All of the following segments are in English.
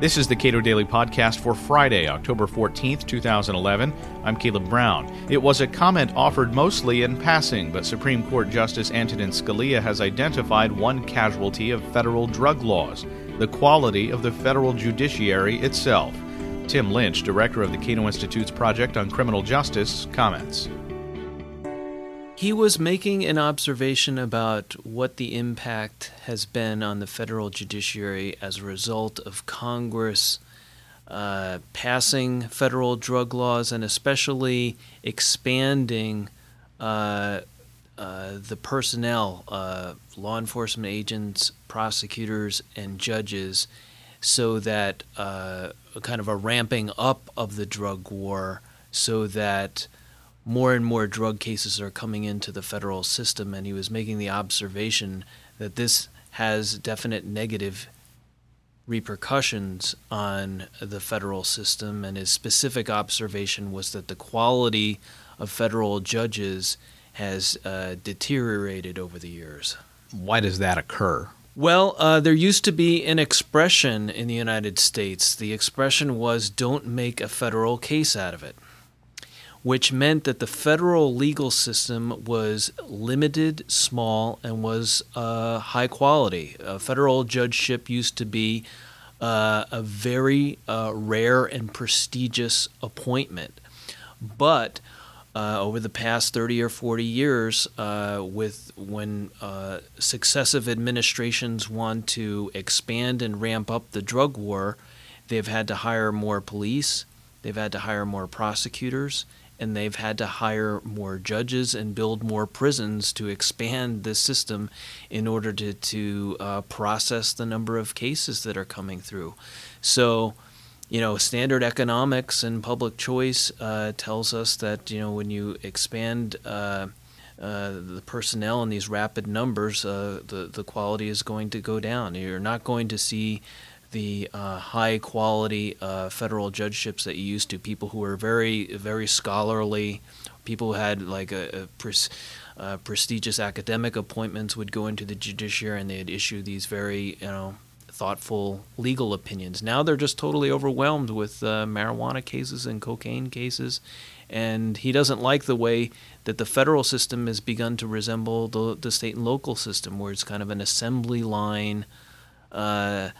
This is the Cato Daily Podcast for Friday, October 14th, 2011. I'm Caleb Brown. It was a comment offered mostly in passing, but Supreme Court Justice Antonin Scalia has identified one casualty of federal drug laws the quality of the federal judiciary itself. Tim Lynch, director of the Cato Institute's Project on Criminal Justice, comments. He was making an observation about what the impact has been on the federal judiciary as a result of Congress uh, passing federal drug laws and especially expanding uh, uh, the personnel, uh, law enforcement agents, prosecutors, and judges, so that uh, kind of a ramping up of the drug war so that more and more drug cases are coming into the federal system, and he was making the observation that this has definite negative repercussions on the federal system. And his specific observation was that the quality of federal judges has uh, deteriorated over the years. Why does that occur? Well, uh, there used to be an expression in the United States. The expression was, don't make a federal case out of it which meant that the federal legal system was limited, small, and was uh, high quality. A federal judgeship used to be uh, a very uh, rare and prestigious appointment. But uh, over the past 30 or 40 years, uh, with when uh, successive administrations want to expand and ramp up the drug war, they've had to hire more police, they've had to hire more prosecutors, and they've had to hire more judges and build more prisons to expand this system in order to, to uh, process the number of cases that are coming through. So, you know, standard economics and public choice uh, tells us that, you know, when you expand uh, uh, the personnel in these rapid numbers, uh, the, the quality is going to go down. You're not going to see the uh, high quality uh, federal judgeships that you used to. People who were very, very scholarly, people who had like a, a pres- uh, prestigious academic appointments would go into the judiciary and they'd issue these very, you know, thoughtful legal opinions. Now they're just totally overwhelmed with uh, marijuana cases and cocaine cases. And he doesn't like the way that the federal system has begun to resemble the, the state and local system, where it's kind of an assembly line. Uh,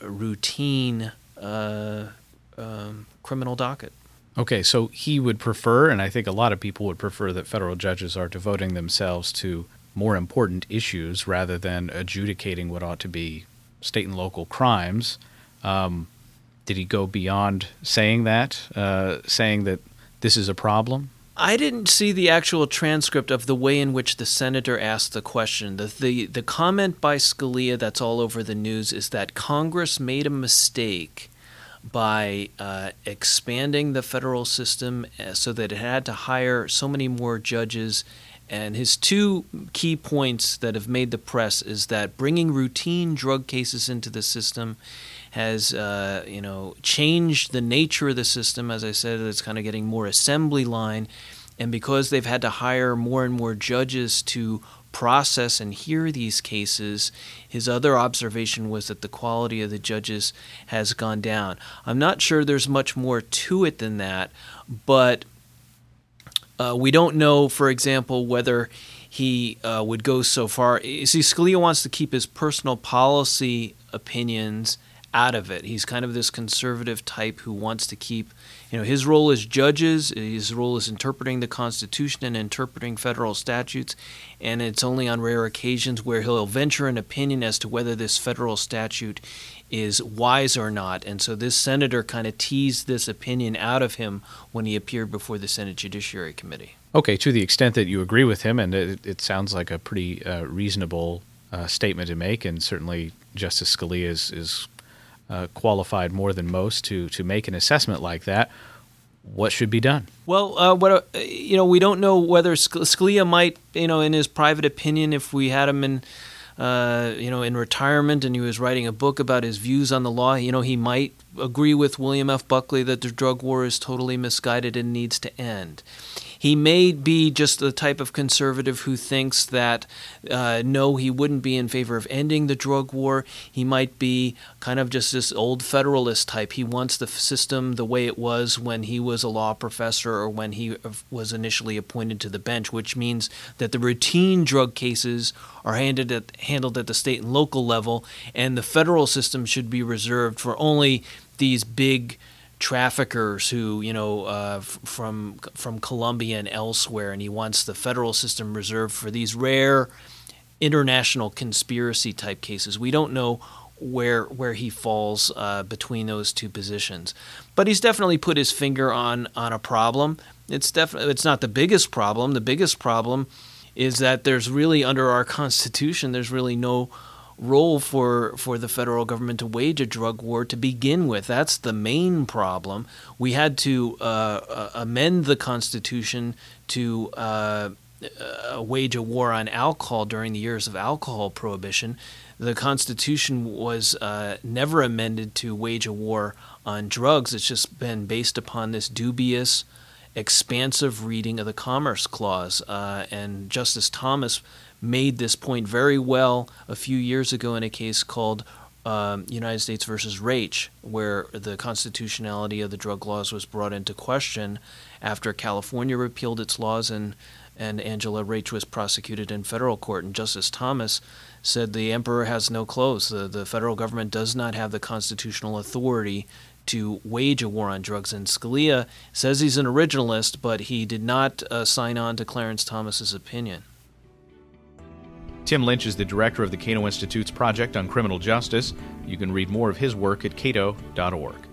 routine uh, um, criminal docket. Okay, so he would prefer, and I think a lot of people would prefer, that federal judges are devoting themselves to more important issues rather than adjudicating what ought to be state and local crimes. Um, did he go beyond saying that, uh, saying that this is a problem? I didn't see the actual transcript of the way in which the senator asked the question. The, the, the comment by Scalia that's all over the news is that Congress made a mistake by uh, expanding the federal system uh, so that it had to hire so many more judges. And his two key points that have made the press is that bringing routine drug cases into the system has uh, you know changed the nature of the system. As I said, it's kind of getting more assembly line, and because they've had to hire more and more judges to process and hear these cases, his other observation was that the quality of the judges has gone down. I'm not sure there's much more to it than that, but uh, we don't know, for example, whether he uh, would go so far. You see, Scalia wants to keep his personal policy opinions out of it. He's kind of this conservative type who wants to keep, you know, his role as judges, his role is interpreting the Constitution and interpreting federal statutes, and it's only on rare occasions where he'll venture an opinion as to whether this federal statute is wise or not. And so this senator kind of teased this opinion out of him when he appeared before the Senate Judiciary Committee. Okay, to the extent that you agree with him, and it, it sounds like a pretty uh, reasonable uh, statement to make, and certainly Justice Scalia is, is uh, qualified more than most to to make an assessment like that. What should be done? Well, uh, what uh, you know, we don't know whether Scalia might, you know, in his private opinion, if we had him in, uh, you know, in retirement and he was writing a book about his views on the law, you know, he might agree with William F. Buckley that the drug war is totally misguided and needs to end. He may be just the type of conservative who thinks that uh, no, he wouldn't be in favor of ending the drug war. He might be kind of just this old federalist type. He wants the system the way it was when he was a law professor or when he was initially appointed to the bench, which means that the routine drug cases are handed at, handled at the state and local level, and the federal system should be reserved for only these big traffickers who you know uh, from from Colombia and elsewhere, and he wants the federal system reserved for these rare international conspiracy type cases. We don't know where where he falls uh, between those two positions, but he's definitely put his finger on on a problem. It's definitely it's not the biggest problem. The biggest problem is that there's really under our constitution there's really no role for for the federal government to wage a drug war to begin with. That's the main problem. We had to uh, uh, amend the Constitution to uh, uh, wage a war on alcohol during the years of alcohol prohibition. The Constitution was uh, never amended to wage a war on drugs. It's just been based upon this dubious, expansive reading of the Commerce Clause. Uh, and Justice Thomas made this point very well a few years ago in a case called um, United States versus Raich, where the constitutionality of the drug laws was brought into question after California repealed its laws and and Angela Raich was prosecuted in federal court. And Justice Thomas said the emperor has no clothes. The, the federal government does not have the constitutional authority to wage a war on drugs. And Scalia says he's an originalist, but he did not uh, sign on to Clarence Thomas's opinion. Tim Lynch is the director of the Cato Institute's Project on Criminal Justice. You can read more of his work at cato.org.